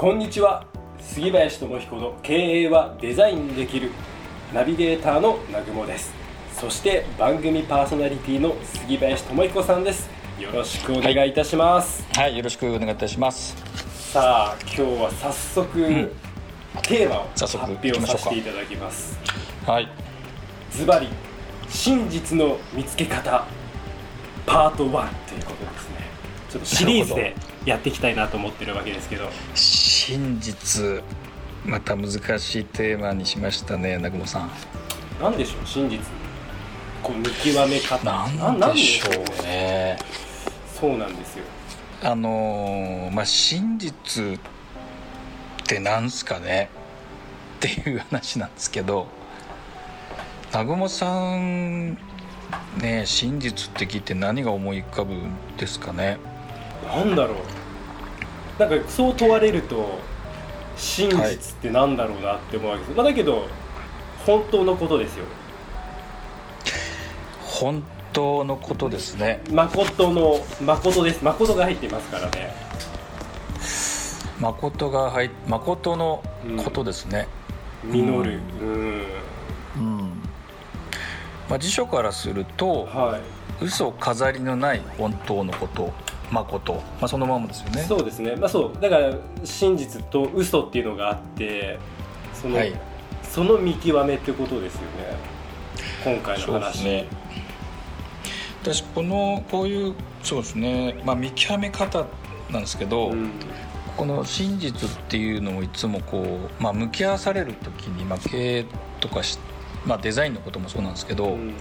こんにちは。杉林智彦の経営はデザインできるナビゲーターの南雲です。そして番組パーソナリティの杉林智彦さんです。よろしくお願いいたします。はい、よろしくお願いいたします。さあ今日は早速、ん。テーマを早速発表させていただきます。はい、ズバリ真実の見つけ方パート1ということですね。ちょっとシリーズでやっていきたいなと思ってるわけですけど真実、また難しいテーマにしましたね、南雲さん。なんでしょう真実こう見極め方なんでしょうね。そうなんですよあのーまあ真実ってなんすかね？っていう話なんですけど、南雲さんね真実って聞いて何が思い浮かぶんですかね？なんだろうなんかそう問われると真実ってなんだろうなって思うわけです、まあ、だけど本当のことですよ。本当のことですね。誠の誠です。誠が入ってますからね。誠が入っ誠のことですね。実る。うん。うん。まあ、辞書からするとはい。嘘飾りのない本当のこと誠、まあ、そのままですよね。そうですね。まあそう。だから真実と嘘っていうのがあってその,、はい。その見極めってことですよね。今回の話。すね。私このこういうそうですね、まあ、見極め方なんですけど、うん。この真実っていうのをいつもこう、まあ、向き合わされる時に、まあ、経営とかし、まあ、デザインのこともそうなんですけど、うん。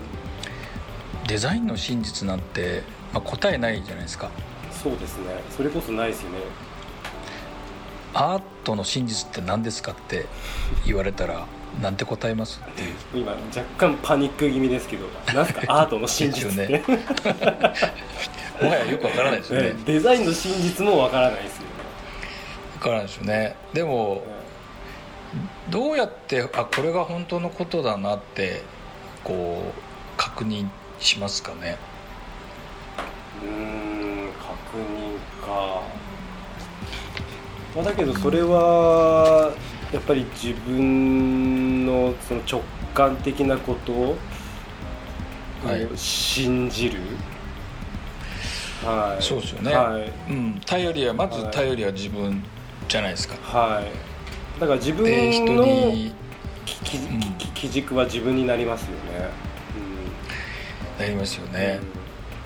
デザインの真実なんて、まあ、答えないじゃないですかそうですね。それこそないですよね。アートの真実って何ですかって言われたらなんて答えます？っていう今若干パニック気味ですけど なんすか？アートの真実って、です もはやよくわからないですよね。ねデザインの真実もわからないですよね。わからないですよね。でもどうやってあこれが本当のことだなってこう確認しますかね？うーん確認か、まあ、だけどそれはやっぱり自分のその直感的なことをはい。信じる？はい。そうですよね。はい、うん。頼りはまず頼りは自分じゃないですか。はい、だから自分のにき基軸は自分になりますよね、なりますようん。ね、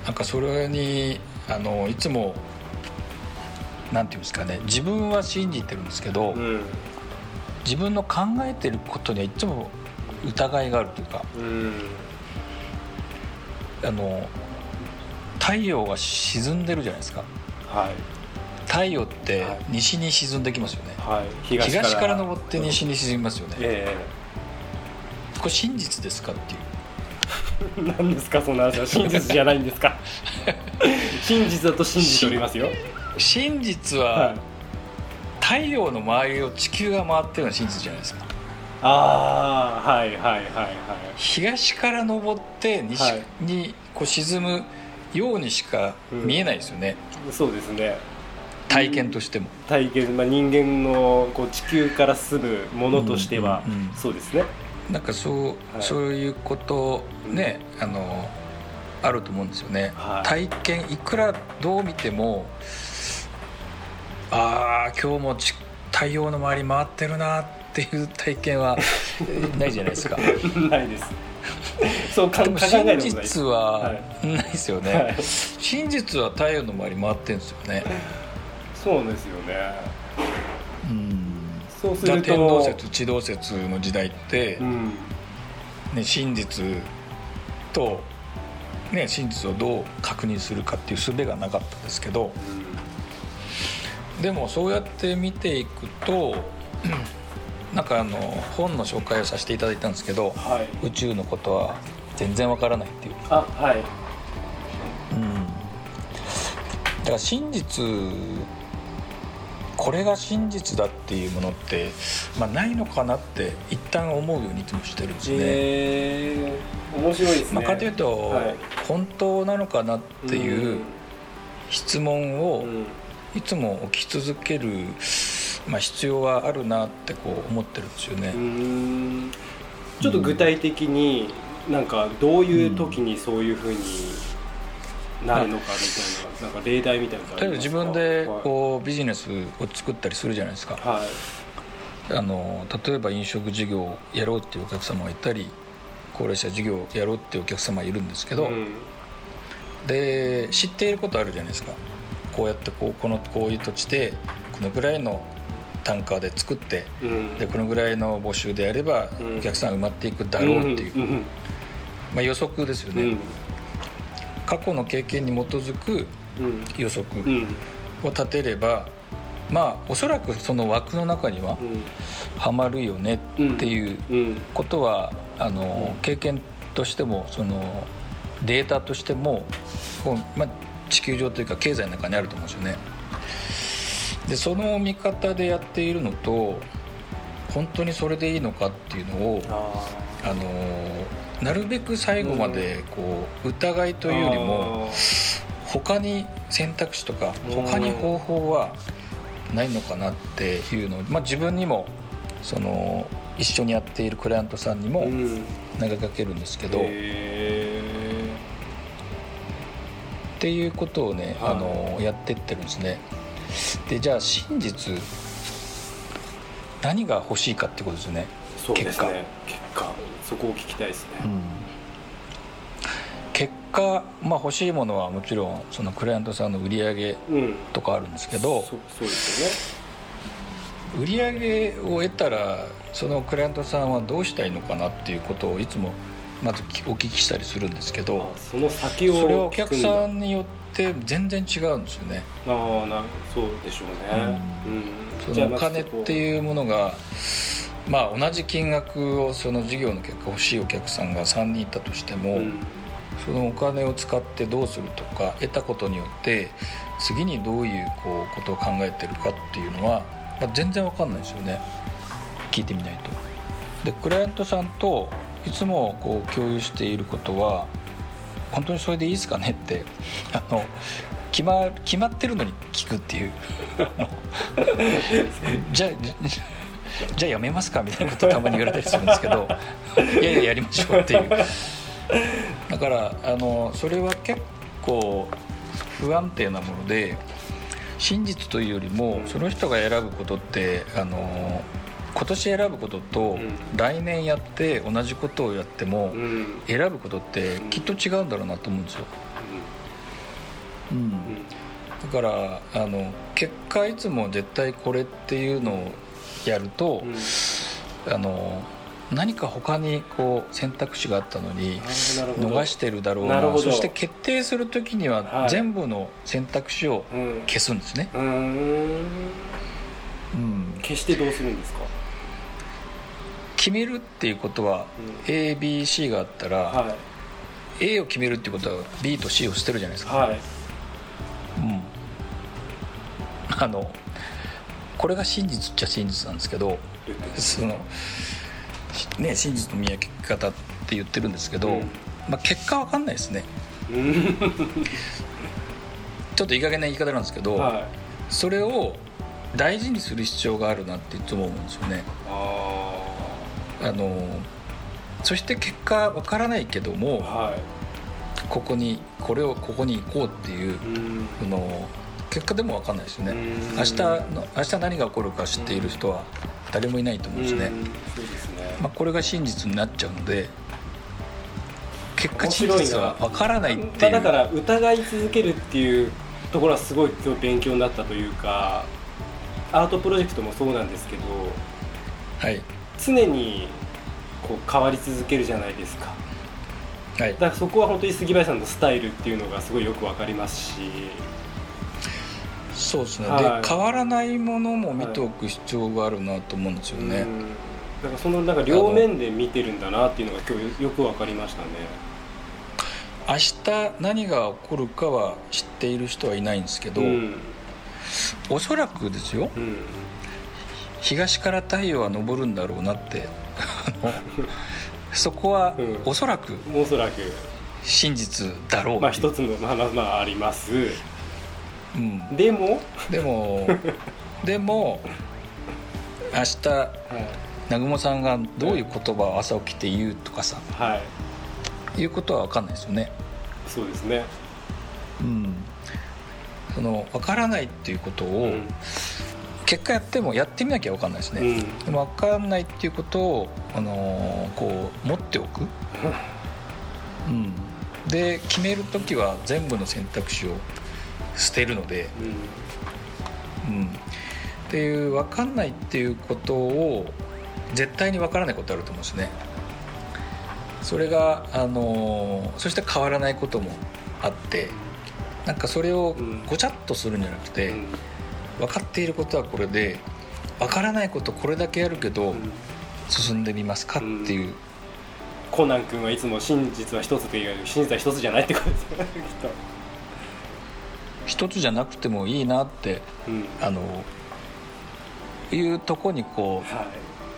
なんかそれにあのいつもなんていうんですかね自分は信じてるんですけど、うん。自分の考えてることにはいつも疑いがあるというかうん。あの太陽が沈んでるじゃないですか。はい。太陽ってはい。西に沈んできますよね、はい。東東から昇って西に沈みますよね、えこれ真実ですかっていう。え 何ですかそんな話は。真実じゃないんですか。真実だと信じておりますよ。真実ははい。太陽の周りを地球が回ってるのが真実じゃないですか。ああはいはいはいはい。東から昇って西はい。にこう沈むようにしか見えないですよね、そうですね。体験としても、体験、まあ、人間のこう地球から住むものとしては、うんうんうん。そうですねなんかそう、はい。そういうことね、あのあると思うんですよね、はい。体験いくらどう見てもああ今日もち太陽の周り回ってるなっていう体験は ないじゃないですか。ないです。そうかでも真実ははないですよね、はい。真実は太陽の周り回ってるんですよね。そうですよね。うんそうすると。天動説地動説の時代って、うん。ね、真実と、ね、真実をどう確認するかっていう術がなかったですけどでもそうやって見ていくと なんかあの本の紹介をさせていただいたんですけどはい。宇宙のことは全然わからないっていう、あはい。うん、だから真実これが真実だっていうものって、まあ、ないのかなって一旦思うようにいつもしてるんですね。えー、面白いですね。まあ、かというと、はい。本当なのかなっていう質問をうん。いつも起き続ける、まあ、必要はあるなってこう思ってるんですよね。うん。ちょっと具体的になんかどういう時にそういうふうになるのかみたいな,、なんか例題みたいな例えば自分でこうビジネスを作ったりするじゃないですか。はい、あの例えば飲食事業をやろうっていうお客様がいたり高齢者事業をやろうっていうお客様がいるんですけど、うん。で知っていることあるじゃないですか。こうやってこうこのこういう土地でこのぐらいの単価で作ってうん。でこのぐらいの募集でやればうん。お客さんが埋まっていくだろうっていう、んん。まあ、予測ですよね、うん過去の経験に基づくうん。予測うん。を立てればまあおそらくその枠の中にははまるよねっていううん。ことはあのうん。経験としてもそのデータとしてもこう、まあ、地球上というか経済の中にあると思うんですよね。でその見方でやっているのと本当にそれでいいのかっていうのをああのなるべく最後までこう疑いというよりも他に選択肢とかうん。他に方法はないのかなっていうのを、まあ、自分にもその一緒にやっているクライアントさんにもうん。投げかけるんですけど、っへていうことをね、はい。あのやってってるんですね。でじゃあ真実何が欲しいかってことですよね、ーそうですね。結果。そこを聞きたいですね。結果、まあ、欲しいものはもちろんそのクライアントさんの売り上げうん。とかあるんですけどそそうです売り上げを得たらそのクライアントさんはどうしたいのかなっていうことをいつもまずお聞きしたりするんですけよねどあその先をそれはお客さんんによって全然違うんですよね。ああなそうでしょうね。うん。そのお金っうていうものがまあ同じ金額をその事業の結果欲しいお客さんが3人いたとしても、ん。そのお金を使ってどうするとか得たことによって次にどういうこうことを考えてるかっていうのは、まあ、全然わかんないですよね。聞いてみないと。でクライアントさんといつもこう共有していることは本当にそれでいいですかねってあの決ま決まってるのに聞くっていう。じゃあじゃあやめますかみたいなことたまに言われたりするんですけど いやいややりましょうっていう。だからあのそれは結構不安定なもので真実というよりもその人が選ぶことってあの今年選ぶこととん。来年やって同じことをやっても選ぶことってきっと違うんだろうなと思うんですよ、うん、だからあの結果いつも絶対これっていうのをやるとうんうんあの何か他にこう選択肢があったのに逃してるだろうな。そして決定する時にははい。全部の選択肢をうん。消すんですね、うーん。うん、消してどうするんですか？決めるっていうことはうん。ABC があったら、は A を決めるっていうことは B と C を捨てるじゃないですか、いはい。うん、あのこれが真実っちゃ真実なんですけどそのね真実の見分け方って言ってるんですけど、うん。まあ、結果わかんないですね。うん。ちょっといい加減な言い方なんですけど、はい。それを大事にする必要があるなっていつも思うんですよね。ああのそして結果わからないけどあもはここにこれをここに行こうっていういうん。その結果でもわかんないですよね。うん。明日の明日何が起こるか知っている人は誰もいないと思うんですね、うん。そうですね。まあ、これが真実になっちゃうので結果真実はわからないっていう。まあだから疑い続けるっていうところはすごい今日勉強になったというかアートプロジェクトもそうなんですけどはい。常にこう変わり続けるじゃないですか。はい。だからそこは本当に杉林さんのスタイルっていうのがすごいよくわかりますしそうですね、はい。で変わらないものも見ておく必要があるなと思うんですよね、うん。だからそのなんか両面で見てるんだなっていうのが今日よく分かりましたね。明日何が起こるかは知っている人はいないんですけど、うん。おそらくですよ。うん東から太陽は昇るんだろうなってそこはうん。おそらくおそらく。真実だろう。まあ一つのまあまあまあありますうん、でも、でもでも明日はい。南雲さんがどういう言葉を朝起きて言うとかさはい、いうことは分かんないですよね。そうですね。うん、その分からないっていうことを、うん。結果やってもやってみなきゃ分かんないですね。うん。でも分かんないっていうことを、あのーこう持っておく、うん、で決める時は全部の選択肢を捨てるので、うん、っていう分かんないっていうことを絶対に分からないことあると思うんですね。それが、あのーそして変わらないこともあってなんかそれをうん。ごちゃっとするんじゃなくて、うん。分かっていることはこれで分からないことこれだけやるけど、うん。進んでみますかっていう、コナン君はいつも真実は一つと言われる真実は一つじゃないってことですよねきっ一つじゃなくてもいいなってと、うん。あのいうとこにこうはい。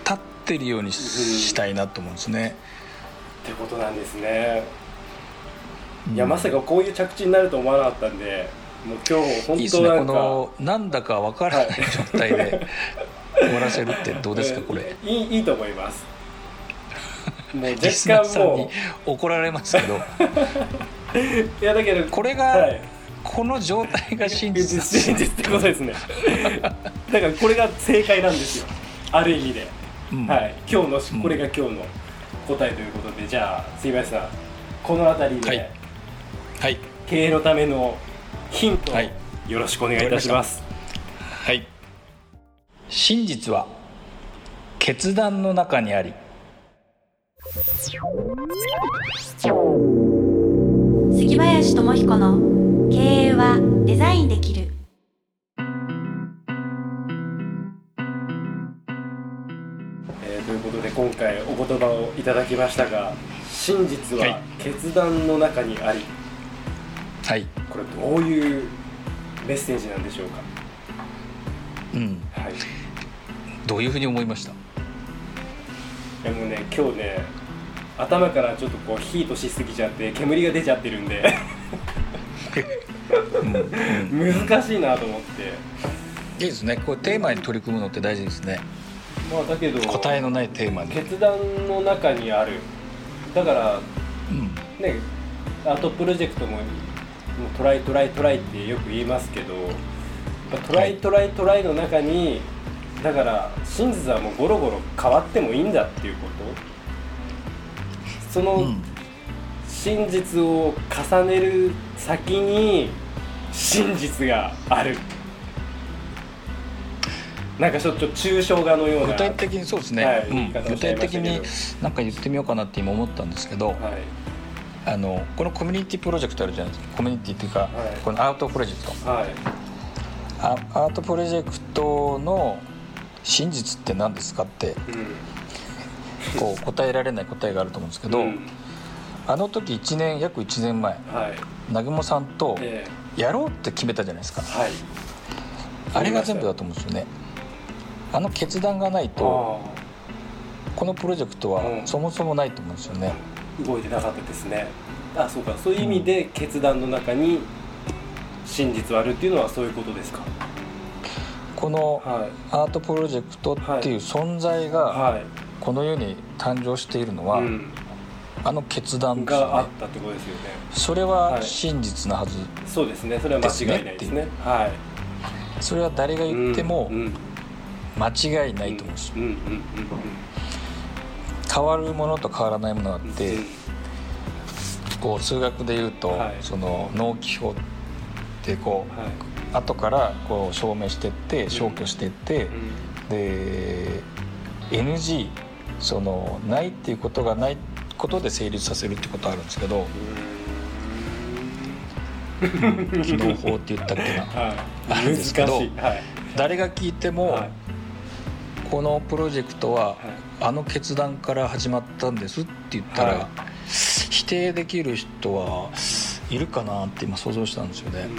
立ってるようにししたいなと思うんですね。ってことなんですね、うん。いやまさかこういう着地になると思わなかったんでもう今日本いいですね。このなんだか分からない状態で終わらせるってどうですかえーこれいいいいと思います。もう若干も怒られますけど。う いやだけど。これが、はいこの状態が真実真実ってことですね。だからこれが正解なんですよ。ある意味で、うん。はい。今日のうん。これが今日の答えということで。じゃあ杉林さんこの辺りで、はい。はい。経営のためのヒントをはい。よろしくお願いいたします、はい。真実は決断の中にあり。杉林智彦の経営はデザインできるえーということで今回お言葉をいただきましたが真実は決断の中にあり、はいこれどういうメッセージなんでしょうかうんはいどういうふうに思いましたでもね今日ね頭からちょっとこうヒートしすぎちゃって煙が出ちゃってるんで難しいなと思って。いいですね。こうテーマに取り組むのって大事ですね。まあだけど答えのないテーマに。決断の中にある。だからうん。ねアートプロジェクトももうトライトライトライってよく言いますけどやっぱトライトライトライの中にだから真実はもうゴロゴロ変わってもいいんだっていうこと。そのうん。真実を重ねる先に真実がある。なんかちょっと抽象画のような具体的にそうですね、うん。はい具体的になんか言ってみようかなって今思ったんですけど、はい。あのこのコミュニティプロジェクトあるじゃないですか。コミュニティっていうか、はい。このアートプロジェクト。はい。あアートプロジェクトの真実って何ですかってうん。こう答えられない答えがあると思うんですけど、うん。あの時1年約1年前はい南雲さんとえやろうって決めたじゃないですか。ーはい。あれが全部だと思うんですよね。あの決断がないとあこのプロジェクトはうん。そもそもないと思うんですよね、ー動いてなかったですね。あそうか。そういう意味で決断の中に真実はあるっていうのはそういうことですか？このはい。アートプロジェクトっていう存在がはい。この世に誕生しているのは、うんあの決断ね。があったってことですよね。それは真実なはず、そうですね。それは間違いないですね。はい。それは誰が言っても間違いないと思うんですよ、変わるものと変わらないものがあっうんて、こう数学で言うと、はい。その納期表ってこうは後からこう証明していって消去していって、いうん。で NG そのないっていうことがないことで成立させるってことあるんですけど機能法って言ったっけな？はい、あるんですけどはい。誰が聞いても、はい。このプロジェクトは、はい。あの決断から始まったんですって言ったら、はい。否定できる人はいるかなって今想像したんですよね、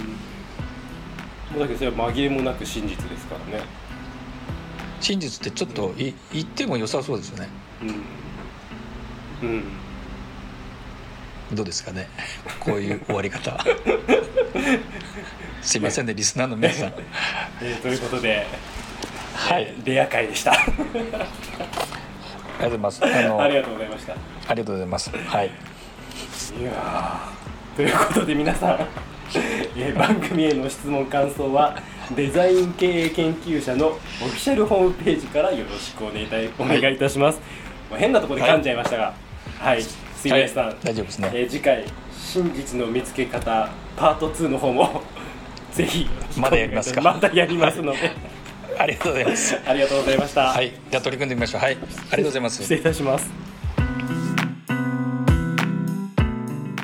だけどそれは紛れもなく真実ですからね。真実ってちょっとい言っても良さそうですよね。うん、うん、どうですかね？こういう終わり方。すいませんねリスナーの皆さん。えーということで、はい。えーレア会でした。ありがとうございます。あのありがとうございました。ありがとうございます。はい。いやーということで皆さん、えー番組への質問感想はデザイン経営研究者のオフィシャルホームページからよろしくお願いいたします、まあ変なところで噛んじゃいましたがはい杉林さん、はい。大丈夫ですね。えー次回真実の見つけ方パート2の方も ぜひまだやりますか？またやりますので。ありがとうございます。ありがとうございました、はい。じゃあ取り組んでみましょう。はい。ありがとうございます。失礼いたします。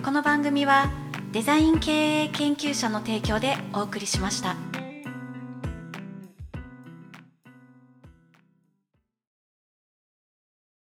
この番組はデザイン経営研究者の提供でお送りしました。